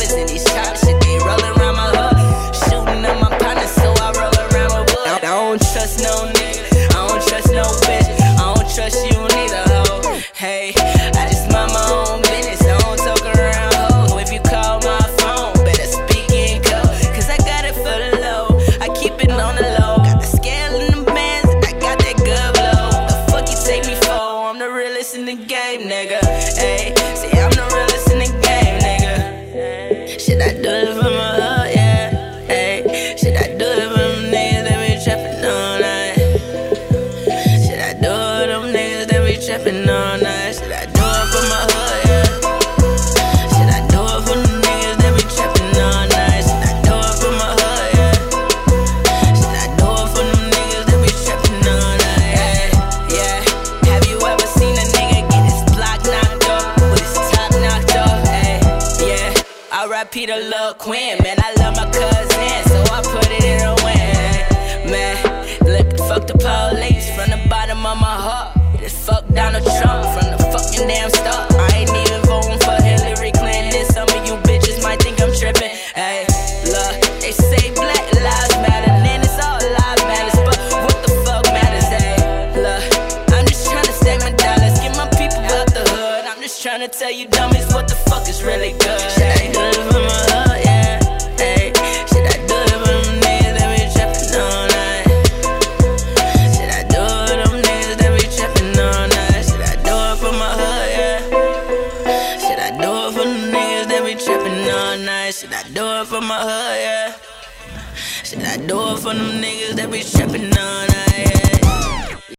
choppers and these chop shit, they roll around my hood. Shooting at my partner, so I roll around my wood. I don't trust no nigga, I don't trust no bitch, I don't trust you neither, ho. Hey, I just mind my own business, I don't talk around, ho. If you call my phone, better speak and go, cause I got it for the low, I keep it on the low. Got the scale in the bands, I got that good blow. The fuck you take me for? I'm the realest in the game, nigga. Hey, see, I'm the realest in the game my heart, To Lil Quinn, man. I love my cousin, so I put it in a win. Man, look, fuck the police from the bottom of my heart. Just fuck Donald Trump from the fucking damn start. I ain't even voting for Hillary Clinton. Some of you bitches might think I'm tripping. Hey, look, they say black just trying to tell you dummies what the fuck is really good. Should I do it for my heart? Yeah. Hey, should I do it for them niggas that be trapping all night? Should I do it for them niggas that be trapping all night? Should I do it for my heart? Yeah. Should I do it for them niggas that be trapping all night? Should I do it for my heart? Yeah. Should I do it for them niggas that be trapping all night? Yeah.